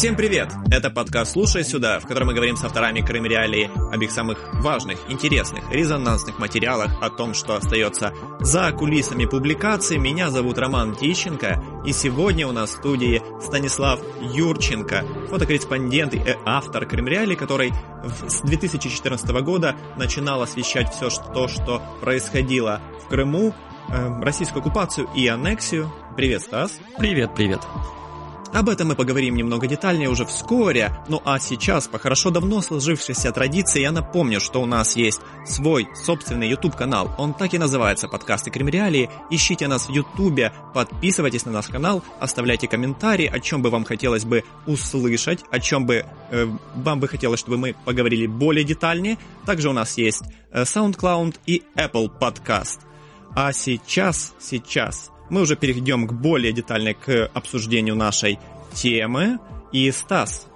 Всем привет! Это подкаст «Слушай сюда», в котором мы говорим с авторами Крым Реалии об их самых важных, интересных, резонансных материалах, о том, что остается за кулисами публикаций. Меня зовут Роман Тищенко, и сегодня у нас в студии Станислав Юрченко, фотокорреспондент и автор Крым Реалии, который с 2014 года начинал освещать все то, что происходило в Крыму, э, российскую оккупацию и аннексию. Привет, Стас. Привет, привет. Об этом мы поговорим немного детальнее уже вскоре, ну а сейчас, по хорошо давно сложившейся традиции, я напомню, что у нас есть свой собственный YouTube-канал. Он так и называется «Подкасты Кремреалии». Ищите нас в YouTube, подписывайтесь на наш канал, оставляйте комментарии, о чем бы вам хотелось бы услышать, о чем бы э, вам бы хотелось, чтобы мы поговорили более детальнее. Также у нас есть э, SoundCloud и Apple Podcast. А сейчас, сейчас мы уже перейдем к более детальной к обсуждению нашей темы. И Стас,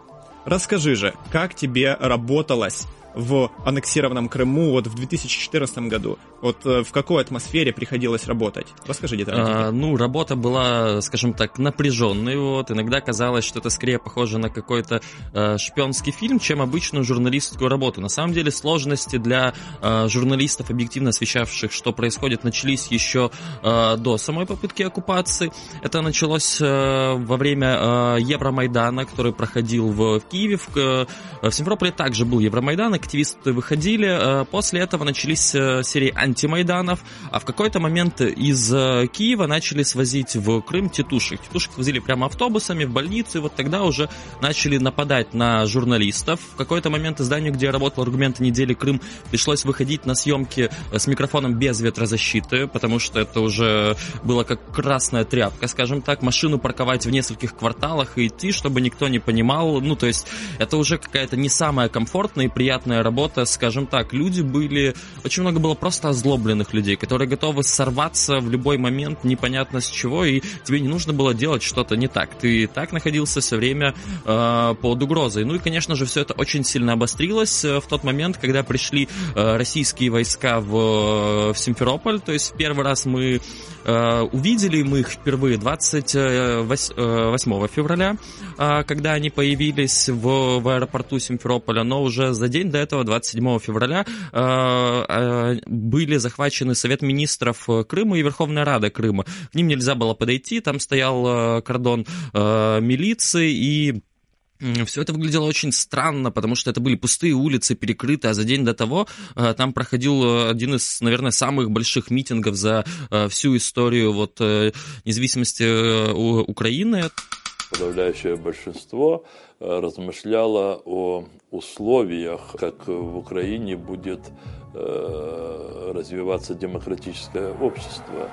расскажи же, как тебе работалось в аннексированном Крыму вот в 2014 году? Вот э, в какой атмосфере приходилось работать? Расскажи детально. А, ну, работа была, скажем так, напряженной. Вот. Иногда казалось, что это скорее похоже на какой-то э, шпионский фильм, чем обычную журналистскую работу. На самом деле сложности для э, журналистов, объективно освещавших, что происходит, начались еще э, до самой попытки оккупации. Это началось э, во время э, Евромайдана, который проходил в, в Киеве. В, э, в Симферополе также был Евромайдан, активисты выходили. Э, после этого начались э, серии антимайданов, а в какой-то момент из э, Киева начали свозить в Крым тетушек. Тетушек возили прямо автобусами в больницу, и вот тогда уже начали нападать на журналистов. В какой-то момент изданию, где я работал, аргументы недели Крым, пришлось выходить на съемки с микрофоном без ветрозащиты, потому что это уже было как красная тряпка, скажем так, машину парковать в нескольких кварталах и идти, чтобы никто не понимал. Ну, то есть это уже какая-то не самая комфортная и приятная работа, скажем так. Люди были... Очень много было просто озлобленных людей, которые готовы сорваться в любой момент, непонятно с чего, и тебе не нужно было делать что-то не так. Ты и так находился все время э, под угрозой. Ну и, конечно же, все это очень сильно обострилось э, в тот момент, когда пришли э, российские войска в, э, в Симферополь. То есть первый раз мы э, увидели мы их впервые 28 февраля, э, когда они появились в, в аэропорту Симферополя, но уже за день до этого, 27 февраля, э, э, были захвачены Совет министров Крыма и Верховная Рада Крыма. К ним нельзя было подойти, там стоял э, кордон милиции и все это выглядело очень странно, потому что это были пустые улицы, перекрыты, а за день до того там проходил один из, наверное, самых больших митингов за всю историю вот, независимости Украины. Подавляющее большинство размышляло о условиях, как в Украине будет э, развиваться демократическое общество.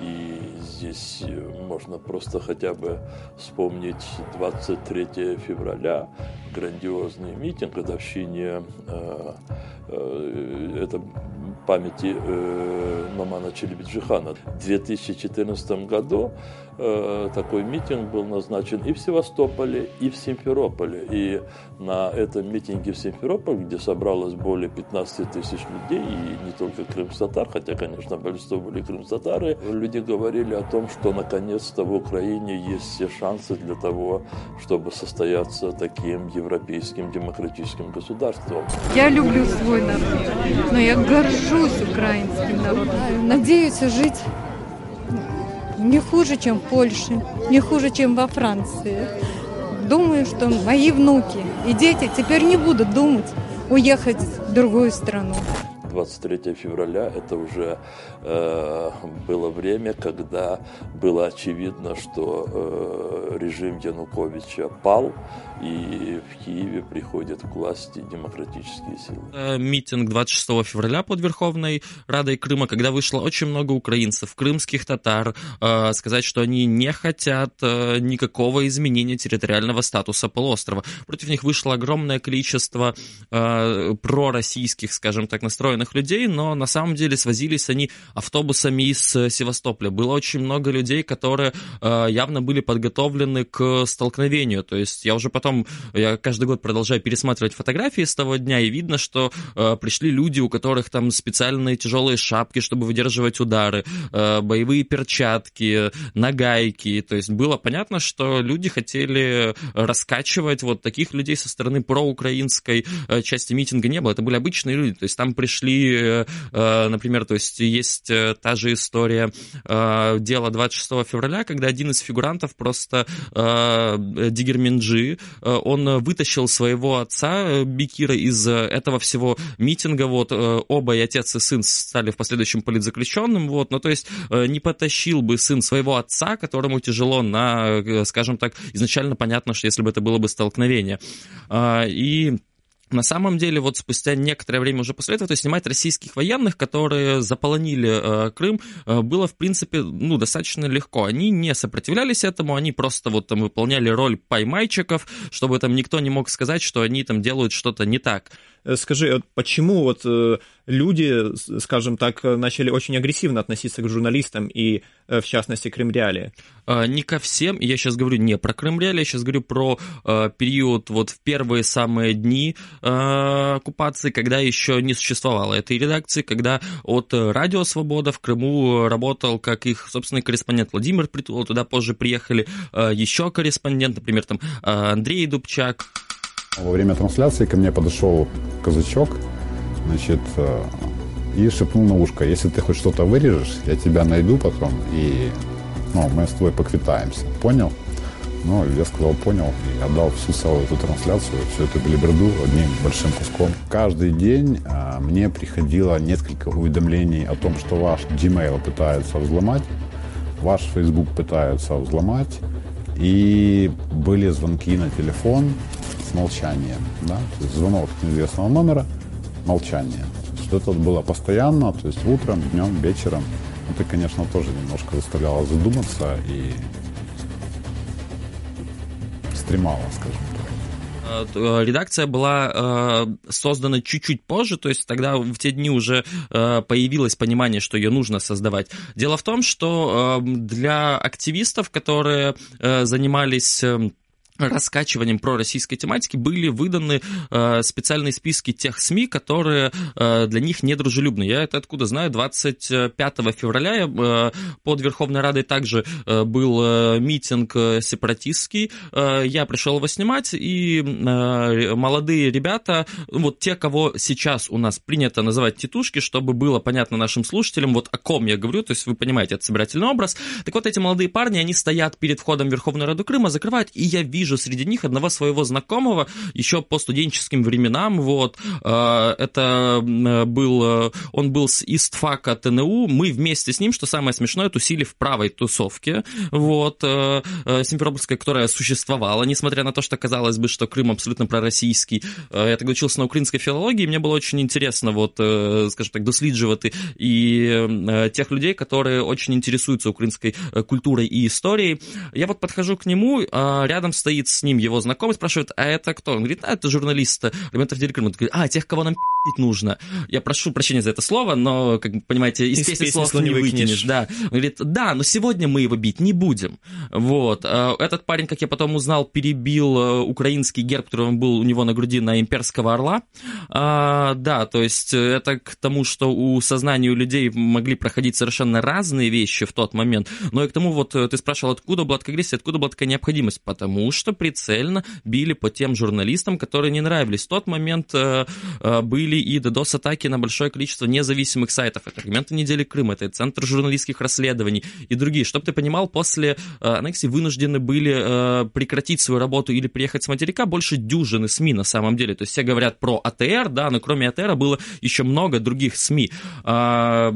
И здесь можно просто хотя бы вспомнить 23 февраля, грандиозный митинг годовщине э, э, это памяти э, Мамана Челебиджихана. В 2014 году э, такой митинг был назначен и в Севастополе, и в Симферополе. И на этом митинге в Симферополе, где собралось более 15 тысяч людей, и не только крымстатар, хотя, конечно, большинство были крымстатары, люди говорили о том, что наконец-то в Украине есть все шансы для того, чтобы состояться таким европейским демократическим государством. Я люблю свой народ, но я горжусь украинским народом. Надеюсь жить не хуже, чем в Польше, не хуже, чем во Франции. Думаю, что мои внуки и дети теперь не будут думать уехать в другую страну. 23 февраля это уже э, было время, когда было очевидно, что э, режим Януковича пал, и в Киеве приходят к власти демократические силы. Э, митинг 26 февраля под Верховной Радой Крыма, когда вышло очень много украинцев, крымских татар, э, сказать, что они не хотят э, никакого изменения территориального статуса полуострова. Против них вышло огромное количество э, пророссийских, скажем так, настроенных случайных людей, но на самом деле свозились они автобусами из Севастополя. Было очень много людей, которые явно были подготовлены к столкновению. То есть я уже потом, я каждый год продолжаю пересматривать фотографии с того дня, и видно, что пришли люди, у которых там специальные тяжелые шапки, чтобы выдерживать удары, боевые перчатки, нагайки. То есть было понятно, что люди хотели раскачивать вот таких людей со стороны проукраинской э, части митинга не было. Это были обычные люди. То есть там пришли, э, э, например, то есть есть та же история дела 26 февраля, когда один из фигурантов просто Дигерминджи, он вытащил своего отца Бикира из этого всего митинга, вот оба и отец и сын стали в последующем политзаключенным, вот, но то есть не потащил бы сын своего отца, которому тяжело на, скажем так, изначально понятно, что если бы это было бы столкновение. А, и на самом деле, вот спустя некоторое время уже после этого, то есть снимать российских военных, которые заполонили э, Крым, э, было, в принципе, ну, достаточно легко. Они не сопротивлялись этому, они просто вот там выполняли роль поймайчиков, чтобы там никто не мог сказать, что они там делают что-то не так. Э, скажи, почему вот э, люди, скажем так, начали очень агрессивно относиться к журналистам и, э, в частности, Крымреале? Не ко всем, я сейчас говорю не про Крымреале, я сейчас говорю про период вот в первые самые дни оккупации, когда еще не существовало этой редакции, когда от Радио Свобода в Крыму работал как их собственный корреспондент Владимир Притулов, туда позже приехали еще корреспондент, например, там Андрей Дубчак. Во время трансляции ко мне подошел казачок, значит, э, и шепнул на ушко, если ты хоть что-то вырежешь, я тебя найду потом, и ну, мы с тобой поквитаемся. Понял? Ну, я сказал, понял, и отдал всю целую эту трансляцию, всю эту билиберду одним большим куском. Каждый день а, мне приходило несколько уведомлений о том, что ваш Gmail пытается взломать, ваш Facebook пытаются взломать, и были звонки на телефон молчание. Да? То есть звонок неизвестного номера, молчание. Что это было постоянно, то есть утром, днем, вечером. Это, конечно, тоже немножко заставляло задуматься и стремало, скажем так э, редакция была э, создана чуть-чуть позже, то есть тогда в те дни уже э, появилось понимание, что ее нужно создавать. Дело в том, что для активистов, которые занимались эм, раскачиванием пророссийской тематики были выданы э, специальные списки тех СМИ, которые э, для них недружелюбны. Я это откуда знаю? 25 февраля э, под Верховной Радой также э, был э, митинг э, сепаратистский. Э, я пришел его снимать, и э, молодые ребята, вот те, кого сейчас у нас принято называть титушки, чтобы было понятно нашим слушателям, вот о ком я говорю, то есть вы понимаете, это собирательный образ. Так вот, эти молодые парни, они стоят перед входом в Верховную Раду Крыма, закрывают, и я вижу вижу среди них одного своего знакомого еще по студенческим временам, вот, э, это был, э, он был с истфака ТНУ, мы вместе с ним, что самое смешное, тусили в правой тусовке, вот, э, Симферопольская, которая существовала, несмотря на то, что казалось бы, что Крым абсолютно пророссийский. Я тогда учился на украинской филологии, мне было очень интересно, вот, скажем так, досліджувати и тех людей, которые очень интересуются украинской культурой и историей. Я вот подхожу к нему, рядом стоит стоит с ним его знакомый, спрашивает, а это кто? Он говорит, а, это журналист элементов Крыма. Он говорит, а, тех, кого нам нужно. Я прошу прощения за это слово, но, как понимаете, из, из песни слов не выкинешь. Да. Он говорит, да, но сегодня мы его бить не будем. Вот. А, этот парень, как я потом узнал, перебил э, украинский герб, который он был у него на груди на имперского орла. А, да, то есть это к тому, что у сознания у людей могли проходить совершенно разные вещи в тот момент. Но и к тому, вот э, ты спрашивал, откуда была такая агрессия, откуда была такая необходимость? Потому что прицельно били по тем журналистам, которые не нравились. В тот момент э, были были и DDoS-атаки на большое количество независимых сайтов. Это аргументы недели Крыма, это Центр журналистских расследований и другие. Чтобы ты понимал, после э, аннексии вынуждены были э, прекратить свою работу или приехать с материка больше дюжины СМИ на самом деле. То есть все говорят про АТР, да, но кроме АТР было еще много других СМИ. А,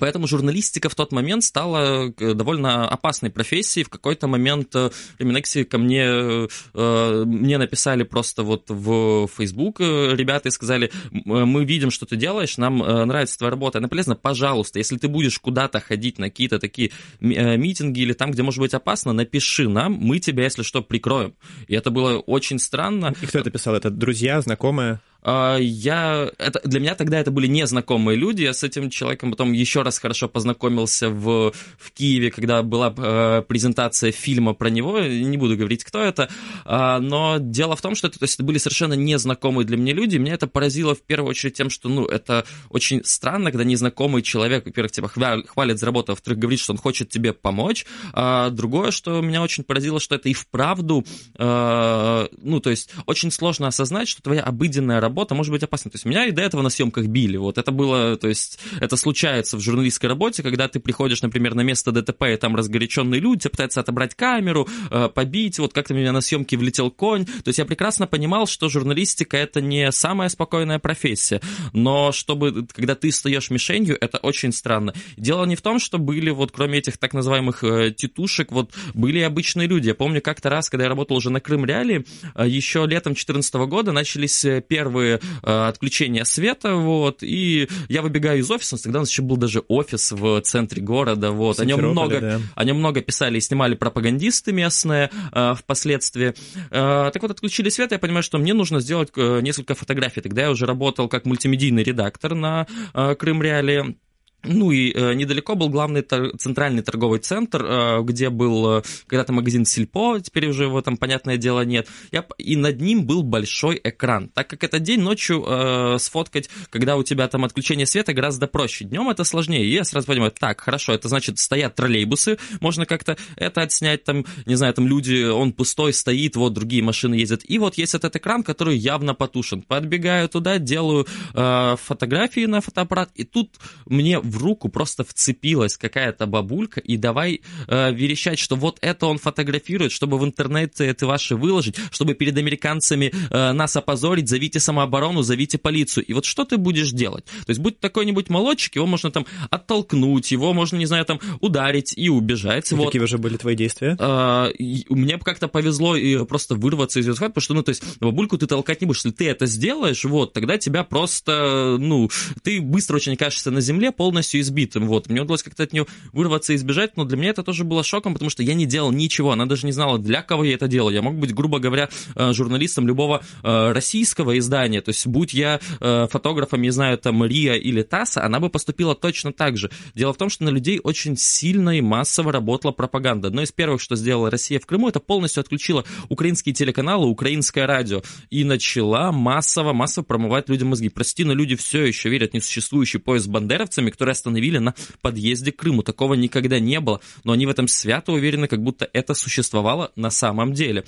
Поэтому журналистика в тот момент стала э, довольно опасной профессией. В какой-то момент Реминекси ко мне, э, мне написали просто вот в Facebook ребята и сказали, мы видим, что ты делаешь, нам э, нравится твоя работа, она полезна, пожалуйста, если ты будешь куда-то ходить на какие-то такие митинги или там, где может быть опасно, напиши нам, мы тебя, если что, прикроем. И это было очень странно. И кто это писал? Это друзья, знакомые? А, я, это, для меня тогда это были незнакомые люди. Я с этим человеком потом еще раз хорошо познакомился в, в Киеве, когда была э, презентация фильма про него. Не буду говорить, кто это. Э, но дело в том, что это, то есть, это были совершенно незнакомые для меня люди. Меня это поразило в первую очередь тем, что ну, это очень странно, когда незнакомый человек, во-первых, тебя хвалит за работу, а во-вторых, говорит, что он хочет тебе помочь. А другое, что меня очень поразило, что это и вправду, э, ну, то есть очень сложно осознать, что твоя обыденная работа может быть опасна. То есть меня и до этого на съемках били. Вот это было, то есть это случается в журналистской работе, когда ты приходишь, например, на место ДТП, и там разгоряченные люди, тебя пытаются отобрать камеру, э, побить. Вот как-то меня на съемке влетел конь. То есть я прекрасно понимал, что журналистика это не самая спокойная профессия. Но чтобы, когда ты стаешь мишенью, это очень странно. Дело не в том, что были вот кроме этих так называемых э, титушек, вот были обычные люди. Я помню как-то раз, когда я работал уже на Крым Реалии, э, еще летом 2014 года начались первые первые э, отключения света, вот, и я выбегаю из офиса, тогда у нас еще был даже офис в центре города, вот, о нем много, да. о нем много писали и снимали пропагандисты местные э, впоследствии. Э, так вот, отключили свет, я понимаю, что мне нужно сделать несколько фотографий. Тогда я уже работал как мультимедийный редактор на э, Крым Реале. Ну и э, недалеко был главный тор- центральный торговый центр, э, где был э, когда-то магазин Сильпо, теперь уже его там, понятное дело, нет. Я, и над ним был большой экран. Так как это день, ночью э, сфоткать, когда у тебя там отключение света, гораздо проще. Днем это сложнее. И я сразу понимаю, так, хорошо, это значит, стоят троллейбусы, можно как-то это отснять, там, не знаю, там люди, он пустой стоит, вот другие машины ездят. И вот есть этот экран, который явно потушен. Подбегаю туда, делаю э, фотографии на фотоаппарат, и тут мне в руку просто вцепилась какая-то бабулька, и давай э, верещать, что вот это он фотографирует, чтобы в интернете это ваши выложить, чтобы перед американцами э, нас опозорить, зовите самооборону, зовите полицию. И вот что ты будешь делать? То есть, будь такой-нибудь молодчик, его можно там оттолкнуть, его можно, не знаю, там ударить и убежать. И вот. Какие уже были твои действия? Э, мне как-то повезло и просто вырваться из этого, потому что, ну, то есть, бабульку ты толкать не будешь. Если ты это сделаешь, вот, тогда тебя просто, ну, ты быстро очень окажешься на земле, полностью полностью избитым. Вот. Мне удалось как-то от нее вырваться и избежать, но для меня это тоже было шоком, потому что я не делал ничего. Она даже не знала, для кого я это делал. Я мог быть, грубо говоря, э, журналистом любого э, российского издания. То есть, будь я э, фотографом, не знаю, там, РИА или ТАССа, она бы поступила точно так же. Дело в том, что на людей очень сильно и массово работала пропаганда. Одно из первых, что сделала Россия в Крыму, это полностью отключила украинские телеканалы, украинское радио и начала массово, массово промывать людям мозги. Прости, но люди все еще верят в несуществующий поезд с бандеровцами, который остановили на подъезде к Крыму. Такого никогда не было, но они в этом свято уверены, как будто это существовало на самом деле.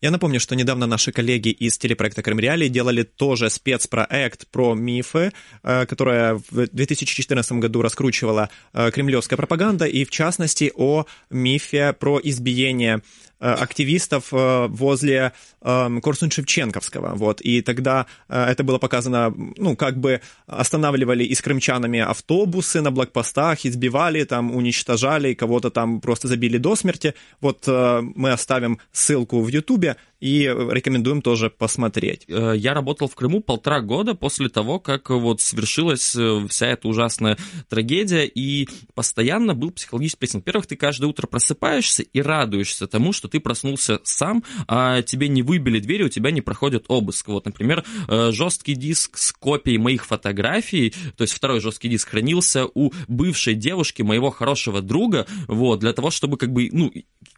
Я напомню, что недавно наши коллеги из телепроекта Крым Реалии делали тоже спецпроект про мифы, э, которая в 2014 году раскручивала э, кремлевская пропаганда, и в частности о мифе про избиение активистов э, возле эм, Корсунь-Шевченковского, вот, и тогда э, это было показано, ну, как бы останавливали и с крымчанами автобусы на блокпостах, избивали, там, уничтожали, кого-то там просто забили до смерти, вот мы оставим ссылку в Ютубе, и рекомендуем тоже посмотреть. Я работал в Крыму полтора года после того, как вот свершилась вся эта ужасная трагедия, и постоянно был психологический прессинг. Во-первых, ты каждое утро просыпаешься и радуешься тому, что ты проснулся сам, а тебе не выбили двери, у тебя не проходит обыск. Вот, например, э, жесткий диск с копией моих фотографий, то есть второй жесткий диск хранился у бывшей девушки моего хорошего друга, вот, для того, чтобы как бы, ну,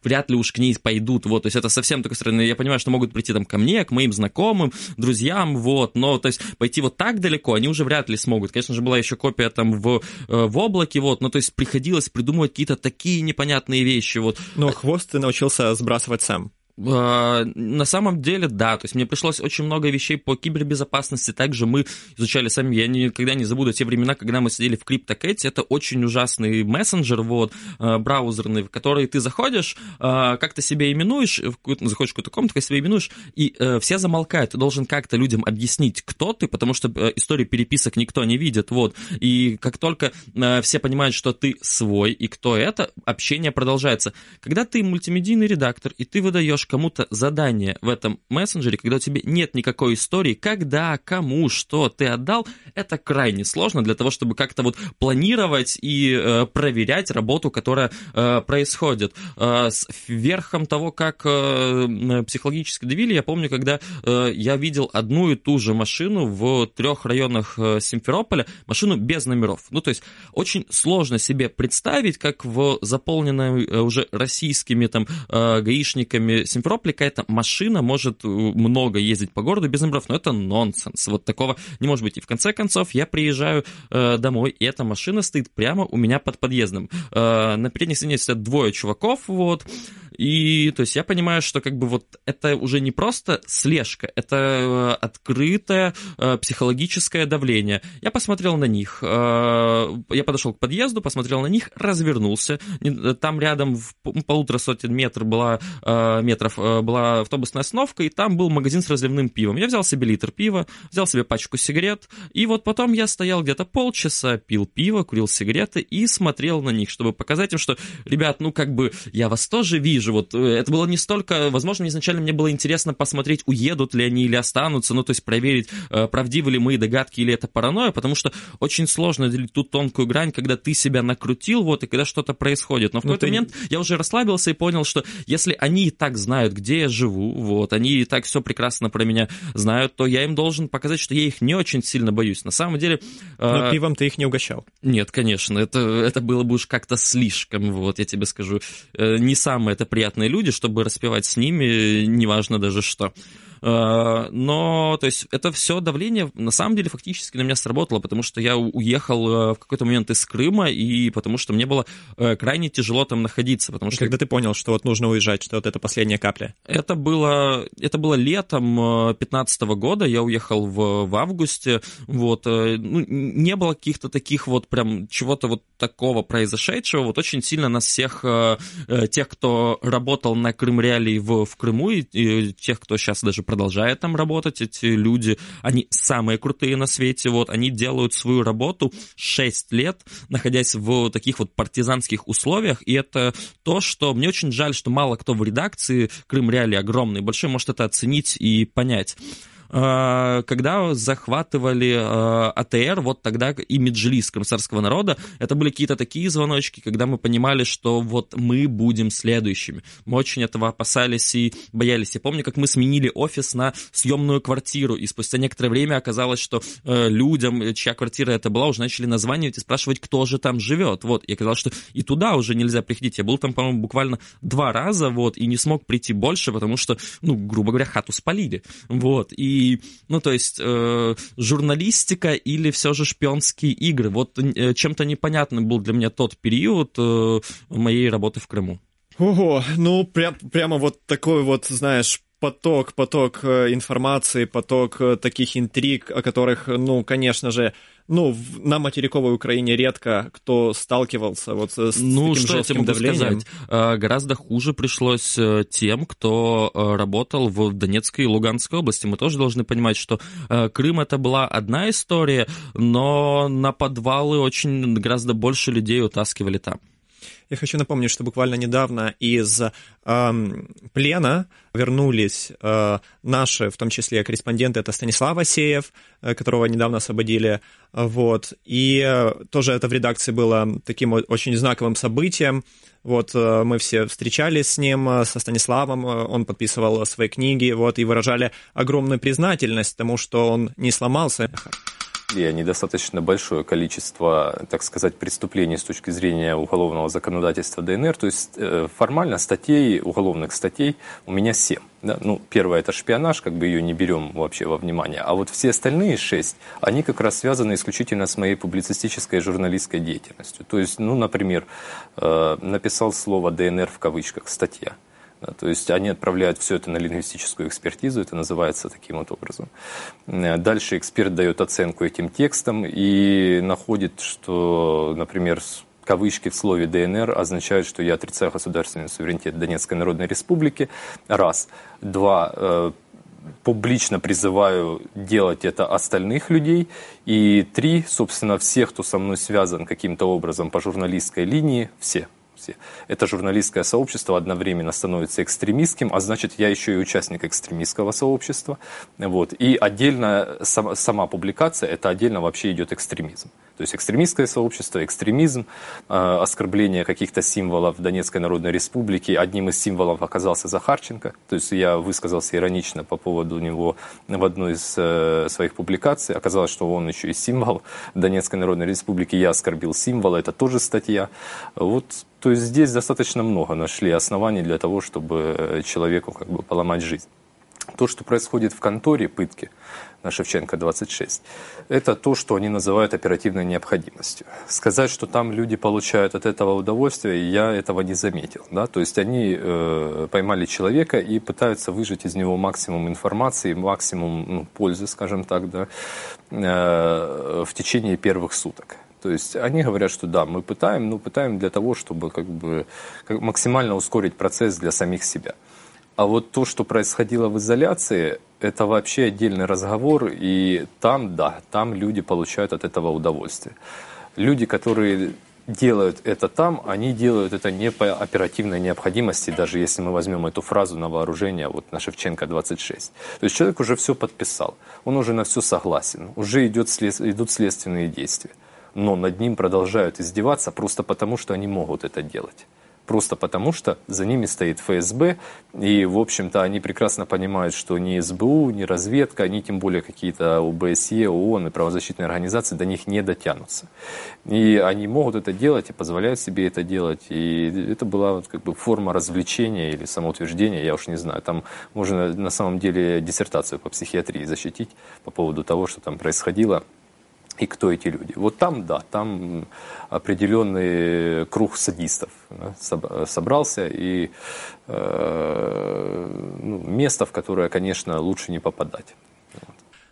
вряд ли уж к ней пойдут, вот, то есть это совсем такой стороны, я понимаю, что могут прийти там ко мне, к моим знакомым, друзьям, вот, но, то есть пойти вот так далеко они уже вряд ли смогут. Конечно же, была еще копия там в, э, в облаке, вот, но то есть приходилось придумывать какие-то такие непонятные вещи, вот. Но хвост ты научился сбрасывать сам. А, на самом деле, да, то есть мне пришлось очень много вещей по кибербезопасности, также мы изучали сами, я никогда не забуду те времена, когда мы сидели в CryptoCat, это очень ужасный мессенджер, вот, а, браузерный, в который ты заходишь, а, как-то себя именуешь, заходишь в какую-то комнату, себя именуешь, и э, все замолкают, ты должен как-то людям объяснить, кто ты, потому что э, историю переписок никто не видит, вот, и как только э, все понимают, что ты свой и кто это, общение продолжается. Когда ты мультимедийный редактор, и ты выдаешь кому-то задание в этом мессенджере, когда у тебя нет никакой истории, когда, кому, что ты отдал, это крайне сложно для того, чтобы как-то вот планировать и э, проверять работу, которая э, происходит. Э, с верхом того, как э, психологически давили, я помню, когда э, я видел одну и ту же машину в трех районах э, Симферополя, машину без номеров. Ну, то есть очень сложно себе представить, как в заполненной э, уже российскими там э, гаишниками Симферополе какая-то машина может э, много ездить по городу без номеров, но это нонсенс. Вот такого не может быть. И в конце концов я приезжаю домой, и эта машина стоит прямо у меня под подъездом. На передней стене сидят двое чуваков, вот, и то есть я понимаю, что как бы вот это уже не просто слежка, это э, открытое э, психологическое давление. Я посмотрел на них, э, я подошел к подъезду, посмотрел на них, развернулся. Там рядом в полутора сотен метров была, метров была автобусная остановка, и там был магазин с разливным пивом. Я взял себе литр пива, взял себе пачку сигарет, и вот потом я стоял где-то полчаса, пил пиво, курил сигареты и смотрел на них, чтобы показать им, что, ребят, ну как бы я вас тоже вижу, же вот, э, это было не столько, возможно, изначально мне было интересно посмотреть, уедут ли они или останутся, ну, то есть проверить, э, правдивы ли мои догадки или это паранойя, потому что очень сложно делить ту тонкую грань, когда ты себя накрутил, вот, и когда что-то происходит. Но в ну, какой-то ты... момент я уже расслабился и понял, что если они и так знают, где я живу, вот, они и так все прекрасно про меня знают, то я им должен показать, что я их не очень сильно боюсь. На самом деле... Но э... пивом ты их не угощал? Нет, конечно, это, это было бы уж как-то слишком, вот, я тебе скажу. Э, не самое это приятные люди, чтобы распевать с ними, неважно даже что. Э, но, то есть, это все давление, на самом деле, фактически на меня сработало, потому что я уехал э, в какой-то момент из Крыма, и потому что мне было э, крайне тяжело там находиться, потому что... Когда ты понял, что вот нужно уезжать, что вот это последняя капля? Это было, это было летом 15 года, я уехал в, в августе, вот, ну, не было каких-то таких вот прям чего-то вот такого произошедшего, вот очень сильно нас всех, тех, кто работал на Крым Реалии в, в Крыму, и, и тех, кто сейчас даже продолжает там работать, эти люди, они самые крутые на свете, вот, они делают свою работу 6 лет, находясь в таких вот партизанских условиях, и это то, что мне очень жаль, что мало кто в редакции, Крым Реали огромный, большой может это оценить и понять. А, когда захватывали а, АТР, вот тогда и Меджлис Крымсарского народа, это были какие-то такие звоночки, когда мы понимали, что вот мы будем следующими. Мы очень этого опасались и боялись. Я помню, как мы сменили офис на съемную квартиру, и спустя некоторое время оказалось, что э, людям, чья квартира это была, уже начали названивать и спрашивать, кто же там живет. Вот, и оказалось, что и туда уже нельзя приходить. Я был там, по-моему, буквально два раза, вот, и не смог прийти больше, потому что, ну, грубо говоря, хату спалили. Вот, и ну, то есть, э, журналистика или все же шпионские игры. Вот э, чем-то непонятным был для меня тот период э, моей работы в Крыму. Ого, ну, прям, прямо вот такой вот, знаешь, поток, поток э, информации, поток э, таких интриг, о которых, ну, конечно же, ну, на материковой Украине редко кто сталкивался вот с ну, таким что я могу давлением. Сказать? Гораздо хуже пришлось э, тем, кто работал в Донецкой и Луганской области. Мы тоже должны понимать, что Крым это была одна история, но на подвалы очень гораздо больше людей утаскивали там. Я хочу напомнить, что буквально недавно из э, плена вернулись э, наши, в том числе корреспонденты, это Станислав Асеев, э, которого недавно освободили, вот, и э, тоже это в редакции было таким очень знаковым событием, вот, э, мы все встречались с ним, э, со Станиславом, э, он подписывал свои книги, вот, и выражали огромную признательность тому, что он не сломался и недостаточно большое количество, так сказать, преступлений с точки зрения уголовного законодательства ДНР. То есть э, формально статей, уголовных статей у меня семь. Да? Ну, первое это шпионаж, как бы ее не берем вообще во внимание. А вот все остальные шесть, они как раз связаны исключительно с моей публицистической и журналистской деятельностью. То есть, ну, например, э, написал слово ДНР в кавычках, статья. То есть они отправляют все это на лингвистическую экспертизу, это называется таким вот образом. Э, дальше эксперт дает оценку этим текстам и находит, что, например, кавычки в слове ДНР означают, что я отрицаю государственный суверенитет Донецкой Народной Республики. Раз. Два. Э, публично призываю делать это остальных людей. И три, собственно, всех, кто со мной связан каким-то образом по журналистской линии, все все. Это журналистское сообщество одновременно становится экстремистским, а значит, я еще и участник экстремистского сообщества. Вот. И отдельно сама, сама публикация, это отдельно вообще идет экстремизм. То есть экстремистское сообщество, экстремизм, э, оскорбление каких-то символов Донецкой Народной Республики. Одним из символов оказался Захарченко. То есть я высказался иронично по поводу него в одной из э, своих публикаций. Оказалось, что он еще и символ Донецкой Народной Республики. Я оскорбил символ, это тоже статья. Вот то есть здесь достаточно много нашли оснований для того, чтобы человеку как бы поломать жизнь. То, что происходит в конторе пытки, на Шевченко 26, это то, что они называют оперативной необходимостью. Сказать, что там люди получают от этого удовольствие, я этого не заметил. Да? То есть они э, поймали человека и пытаются выжать из него максимум информации, максимум ну, пользы, скажем так, да, э, в течение первых суток. То есть они говорят, что да, мы пытаем, но пытаем для того, чтобы как бы максимально ускорить процесс для самих себя. А вот то, что происходило в изоляции, это вообще отдельный разговор, и там, да, там люди получают от этого удовольствие. Люди, которые делают это там, они делают это не по оперативной необходимости, даже если мы возьмем эту фразу на вооружение, вот на Шевченко 26. То есть человек уже все подписал, он уже на все согласен, уже идет след, идут следственные действия. Но над ним продолжают издеваться просто потому, что они могут это делать просто потому, что за ними стоит ФСБ, и, в общем-то, они прекрасно понимают, что ни СБУ, ни разведка, ни тем более какие-то ОБСЕ, ООН и правозащитные организации до них не дотянутся. И они могут это делать и позволяют себе это делать, и это была вот как бы форма развлечения или самоутверждения, я уж не знаю. Там можно на самом деле диссертацию по психиатрии защитить по поводу того, что там происходило и кто эти люди. Вот там, да, там определенный круг садистов да, собрался, и э, ну, место, в которое, конечно, лучше не попадать.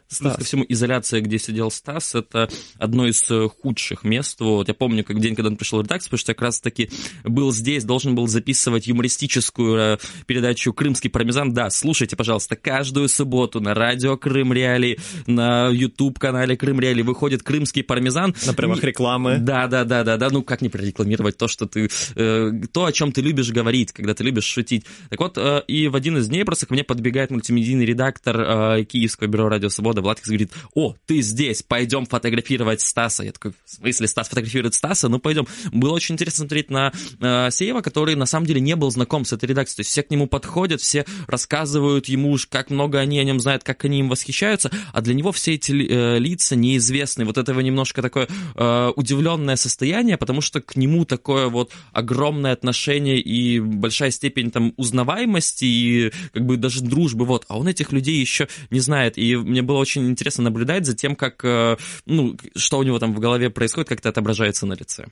Стас. ко всему, изоляция, где сидел Стас, это одно из э, худших мест. Вот я помню, как день, когда он пришел в редакцию, потому что я как раз-таки был здесь, должен был записывать юмористическую э, передачу «Крымский пармезан». Да, слушайте, пожалуйста, каждую субботу на радио Крым Реали, на YouTube-канале Крым Реали выходит «Крымский пармезан». На правах рекламы. Да, да, да, да, да. Ну, как не прорекламировать то, что ты... Э, то, о чем ты любишь говорить, когда ты любишь шутить. Так вот, э, и в один из дней просто ко мне подбегает мультимедийный редактор э, Киевского бюро «Радио Свобода» года Владкис говорит, о, ты здесь, пойдем фотографировать Стаса. Я такой, в смысле Стас фотографирует Стаса? Ну, пойдем. Было очень интересно смотреть на э, Сеева, который на самом деле не был знаком с этой редакцией. То есть все к нему подходят, все рассказывают ему, как много они о нем знают, как они им восхищаются, а для него все эти э, лица неизвестны. Вот этого немножко такое э, удивленное состояние, потому что к нему такое вот огромное отношение и большая степень там узнаваемости и как бы даже дружбы, вот. А он этих людей еще не знает. И мне было очень очень интересно наблюдать за тем, как, э, ну, что у него там в голове происходит, как это отображается на лице.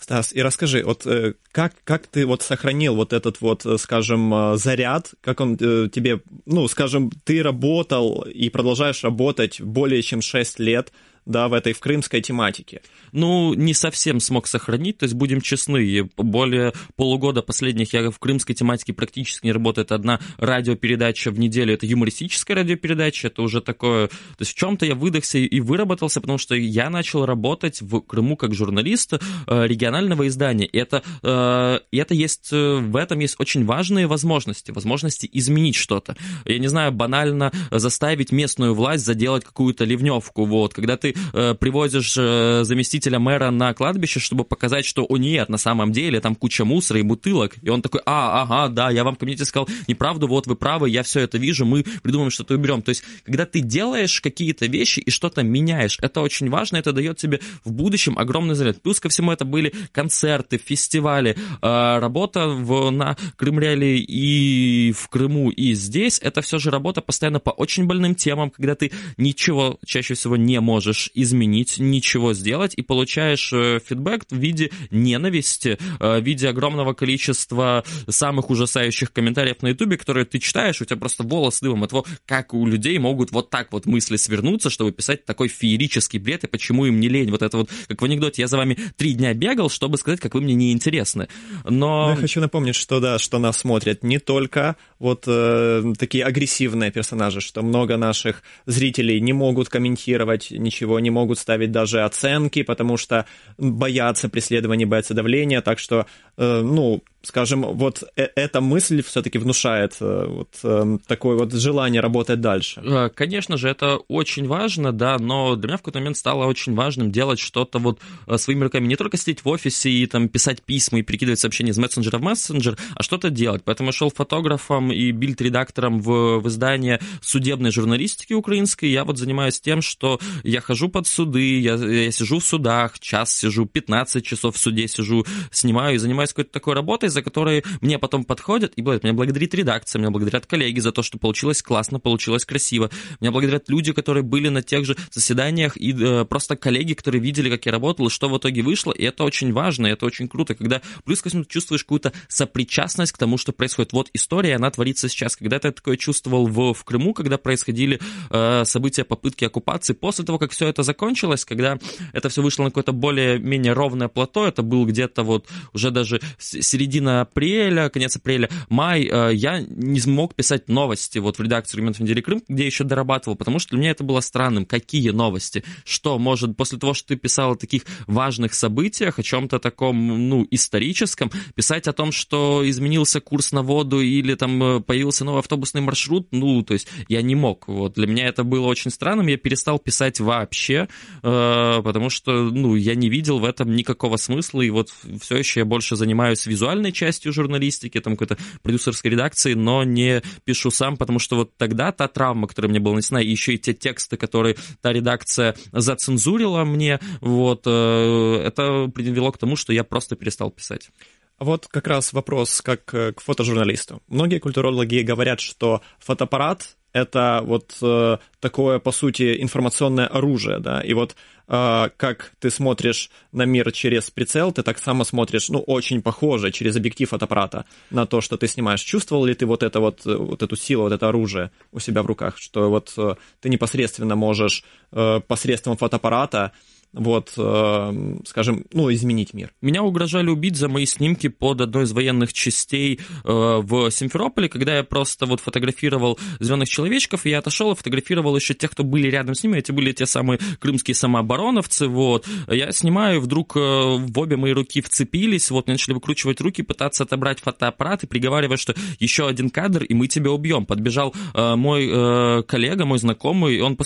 Стас, и расскажи, вот э, как, как ты вот сохранил вот этот вот, э, скажем, заряд, как он тебе, ну, скажем, ты работал и продолжаешь работать более чем 6 лет да, в этой в крымской тематике. Ну, не совсем смог сохранить, то есть будем честны, более полугода последних я в крымской тематике практически не работаю. Это одна радиопередача в неделю, это юмористическая радиопередача, это уже такое... То есть в чем-то я выдохся и выработался, потому что я начал работать в Крыму как журналист э, регионального издания. И это, э, и это есть, э, в этом есть очень важные возможности, возможности изменить что-то. Я не знаю, банально заставить местную власть заделать какую-то ливневку, вот, когда ты э, привозишь э, заместителя мэра на кладбище, чтобы показать, что, о нет, на самом деле там куча мусора и бутылок. И он такой, а, ага, да, я вам в комитете сказал неправду, вот вы правы, я все это вижу, мы придумаем что-то уберем. То есть, когда ты делаешь какие-то вещи и что-то меняешь, это очень важно, это дает тебе в будущем огромный заряд. Плюс ко всему это были концерты, фестивали, э, работа в, на Крымреале и в Крыму, и здесь. Это все же работа постоянно по очень больным темам, когда ты ничего чаще всего не можешь можешь изменить, ничего сделать, и получаешь э, фидбэк в виде ненависти, э, в виде огромного количества самых ужасающих комментариев на ютубе, которые ты читаешь, у тебя просто волос дымом от того, как у людей могут вот так вот мысли свернуться, чтобы писать такой феерический бред, и почему им не лень. Вот это вот, как в анекдоте, я за вами три дня бегал, чтобы сказать, как вы мне неинтересны. Но... Я хочу напомнить, что да, что нас смотрят не только вот э, такие агрессивные персонажи, что много наших зрителей не могут комментировать ничего всего, не могут ставить даже оценки, потому что боятся преследования, боятся давления, так что, э, ну, скажем, вот э, эта мысль все-таки внушает э, вот э, такое вот желание работать дальше. Конечно же, это очень важно, да, но для меня в какой-то момент стало очень важным делать что-то вот своими руками, не только сидеть в офисе и там писать письма и перекидывать сообщения из мессенджера в мессенджер, а что-то делать. Поэтому я шел фотографом и бильд-редактором в, в издание судебной журналистики украинской. Я вот занимаюсь тем, что я хожу под суды, я, я сижу в судах, час сижу, 15 часов в суде сижу, снимаю и занимаюсь какой-то такой работой, за которые мне потом подходят и говорят, меня благодарит редакция, меня благодарят коллеги за то, что получилось классно, получилось красиво. Меня благодарят люди, которые были на тех же заседаниях, и э, просто коллеги, которые видели, как я работал, и что в итоге вышло, и это очень важно, и это очень круто, когда плюс ко всему чувствуешь какую-то сопричастность к тому, что происходит. Вот история, она творится сейчас. Когда-то я такое чувствовал в, в Крыму, когда происходили э, события попытки оккупации. После того, как все это закончилось, когда это все вышло на какое-то более-менее ровное плато, это был где-то вот уже даже середина середина апреля, конец апреля, май, э, я не смог писать новости вот в редакции «Аргумент недели Крым», где еще дорабатывал, потому что для меня это было странным. Какие новости? Что может, после того, что ты писал о таких важных событиях, о чем-то таком, ну, историческом, писать о том, что изменился курс на воду или там э, появился новый автобусный маршрут, ну, то есть я не мог. Вот для меня это было очень странным, я перестал писать вообще, э, потому что, ну, я не видел в этом никакого смысла, и вот все еще я больше занимаюсь визуальной частью журналистики, там какой-то продюсерской редакции, но не пишу сам, потому что вот тогда та травма, которая мне была нанесена, и еще и те тексты, которые та редакция зацензурила мне, вот, э, это привело к тому, что я просто перестал писать. Вот как раз вопрос как э, к фотожурналисту. Многие культурологи говорят, что фотоаппарат это вот э, такое, по сути, информационное оружие, да, и вот э, как ты смотришь на мир через прицел, ты так само смотришь, ну, очень похоже через объектив фотоаппарата на то, что ты снимаешь. Чувствовал ли ты вот это вот, э, вот эту силу, вот это оружие у себя в руках, что вот э, ты непосредственно можешь э, посредством фотоаппарата вот, э, скажем, ну, изменить мир. Меня угрожали убить за мои снимки под одной из военных частей э, в Симферополе, когда я просто вот фотографировал зеленых человечков, и я отошел и фотографировал еще тех, кто были рядом с ними, эти были те самые крымские самообороновцы, вот. Я снимаю, вдруг э, в обе мои руки вцепились, вот, начали выкручивать руки, пытаться отобрать фотоаппарат и приговаривать, что еще один кадр, и мы тебя убьем. Подбежал э, мой э, коллега, мой знакомый, он,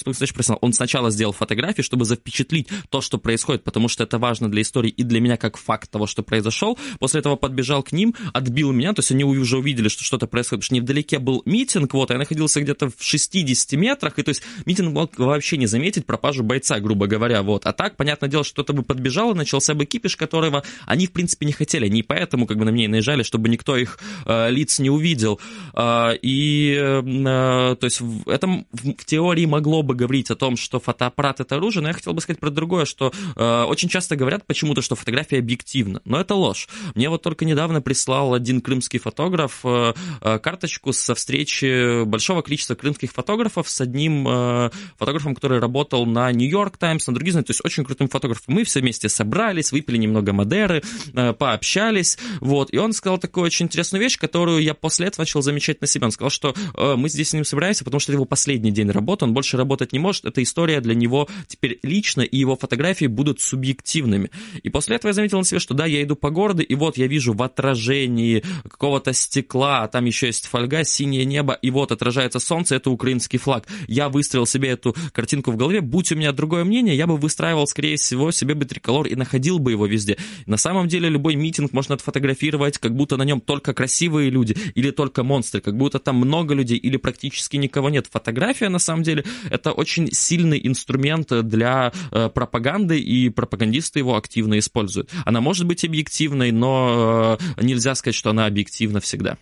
он сначала сделал фотографии, чтобы запечатлить то, что происходит, потому что это важно для истории и для меня как факт того, что произошел. После этого подбежал к ним, отбил меня, то есть они уже увидели, что что-то происходит, потому что невдалеке был митинг, вот, я находился где-то в 60 метрах, и то есть митинг мог вообще не заметить пропажу бойца, грубо говоря, вот. А так, понятное дело, что кто-то бы подбежал, и начался бы кипиш, которого они, в принципе, не хотели, они поэтому как бы на меня и наезжали, чтобы никто их э, лиц не увидел. Э, и, э, то есть, в, в теории могло бы говорить о том, что фотоаппарат это оружие, но я хотел бы сказать про другое, что э, очень часто говорят почему-то, что фотография объективна, но это ложь. Мне вот только недавно прислал один крымский фотограф э, э, карточку со встречи большого количества крымских фотографов с одним э, фотографом, который работал на Нью-Йорк Таймс, на других, то есть очень крутым фотографом. Мы все вместе собрались, выпили немного Мадеры, э, пообщались, вот, и он сказал такую очень интересную вещь, которую я после этого начал замечать на себе. Он сказал, что э, мы здесь с ним собираемся, потому что это его последний день работы, он больше работать не может, эта история для него теперь лично, и его фотография фотографии будут субъективными. И после этого я заметил на себе, что да, я иду по городу, и вот я вижу в отражении какого-то стекла, а там еще есть фольга, синее небо, и вот отражается солнце, это украинский флаг. Я выстроил себе эту картинку в голове, будь у меня другое мнение, я бы выстраивал, скорее всего, себе бы триколор и находил бы его везде. На самом деле любой митинг можно отфотографировать, как будто на нем только красивые люди или только монстры, как будто там много людей или практически никого нет. Фотография, на самом деле, это очень сильный инструмент для э, пропаганды пропаганды, и пропагандисты его активно используют. Она может быть объективной, но э, нельзя сказать, что она объективна всегда.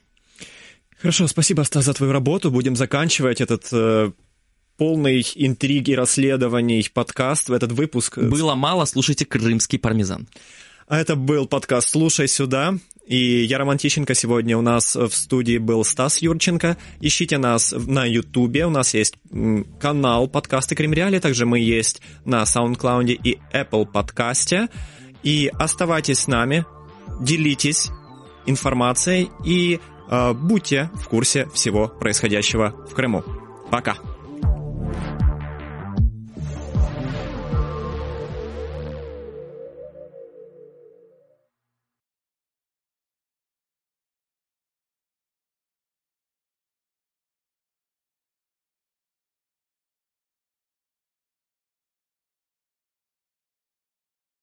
Хорошо, спасибо, Стас, за твою работу. Будем заканчивать этот э, полный интриги, расследований подкаст, этот выпуск. Было мало, слушайте «Крымский пармезан». А это был подкаст «Слушай сюда». И я, Роман Тищенко, сегодня у нас в студии был Стас Юрченко. Ищите нас на Ютубе, у нас есть канал подкасты Кремреали, также мы есть на SoundCloud и Apple подкасте. И оставайтесь с нами, делитесь информацией и э, будьте в курсе всего происходящего в Крыму. Пока!